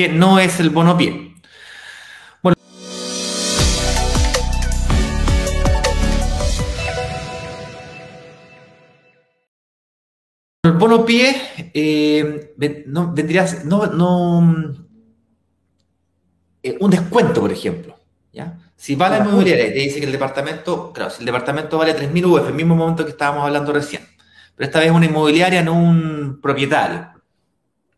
que no es el bono pie. Bueno. El bono pie eh, no, vendría no, no eh, un descuento, por ejemplo. ¿ya? Si va la inmobiliaria y te dice que el departamento, claro, si el departamento vale 3.000 UF, el mismo momento que estábamos hablando recién, pero esta vez una inmobiliaria, no un propietario,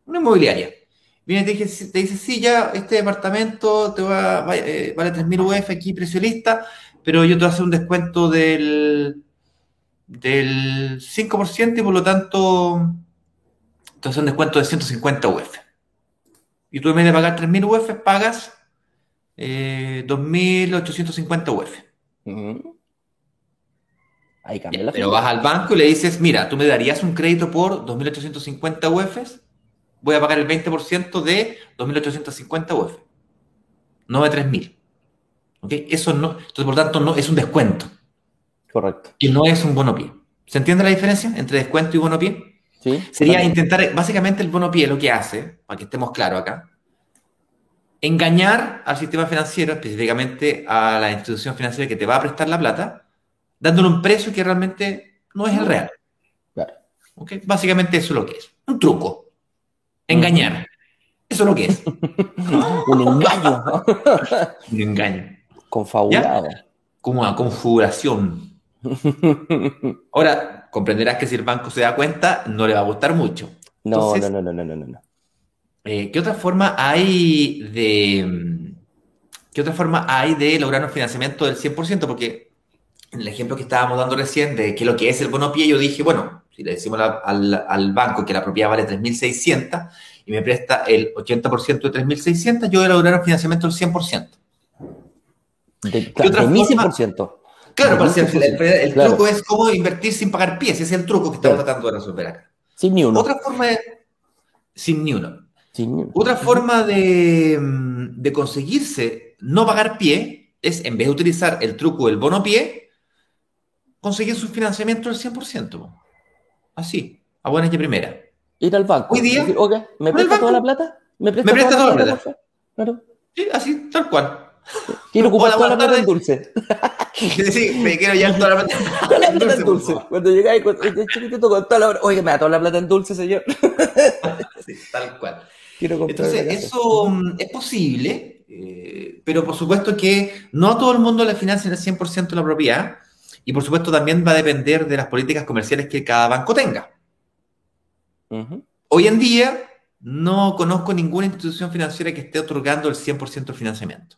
una inmobiliaria. Viene y te dice, te dice sí, ya este departamento te va, eh, vale 3.000 UF aquí, precio lista, pero yo te voy a hacer un descuento del, del 5% y por lo tanto te voy a hacer un descuento de 150 UF. Y tú en vez de pagar 3.000 UF, pagas eh, 2.850 UF. Ahí cambia la Pero vas al banco y le dices, mira, tú me darías un crédito por 2.850 UF, voy a pagar el 20% de 2.850 UF, no de 3.000. ¿Ok? Eso no, entonces por tanto no es un descuento. Correcto. Y no es un bono pie. ¿Se entiende la diferencia entre descuento y bono pie? Sí. Sería intentar, básicamente el bono pie lo que hace, para que estemos claros acá, engañar al sistema financiero, específicamente a la institución financiera que te va a prestar la plata, dándole un precio que realmente no es el real. Claro. Básicamente eso es lo que es. Un truco. Engañar. Eso es lo que es. un engaño. un engaño. Confabulado. Como una configuración. Ahora, comprenderás que si el banco se da cuenta, no le va a gustar mucho. no, no, no, no, no, no. Eh, ¿Qué otra forma hay de... ¿Qué otra forma hay de lograr un financiamiento del 100%? Porque en el ejemplo que estábamos dando recién de que lo que es el bono pie, yo dije, bueno, si le decimos al, banco que la propiedad vale 3.600 y me presta el 80% de 3.600, yo voy a lograr un financiamiento del 100%. De, claro, 100%. Claro, el, truco es cómo invertir sin pagar pies, ese es el truco que estamos tratando de resolver acá. Sin ni uno. Otra forma es sin ni uno. Otra forma de, conseguirse no pagar pie es, en vez de utilizar el truco del bono pie, conseguir su financiamiento del 100%. Así, a buena y primera. Ir al banco. Hoy día. ¿Me presta toda la plata? ¿Me presta, toda, la plata? Claro. Sí, así, tal cual. Quiero ocupar toda la plata en dulce. sí, me quiero llevar toda la plata. Toda la plata en dulce. Cuando llegáis, chiquitito con toda la Oye, me da toda la plata en dulce, señor. sí, tal cual. Entonces, eso mm, es posible, eh, pero por supuesto que no a todo el mundo le financian el 100% de la propiedad y por supuesto también va a depender de las políticas comerciales que cada banco tenga. Hoy en día no conozco ninguna institución financiera que esté otorgando el 100% de financiamiento.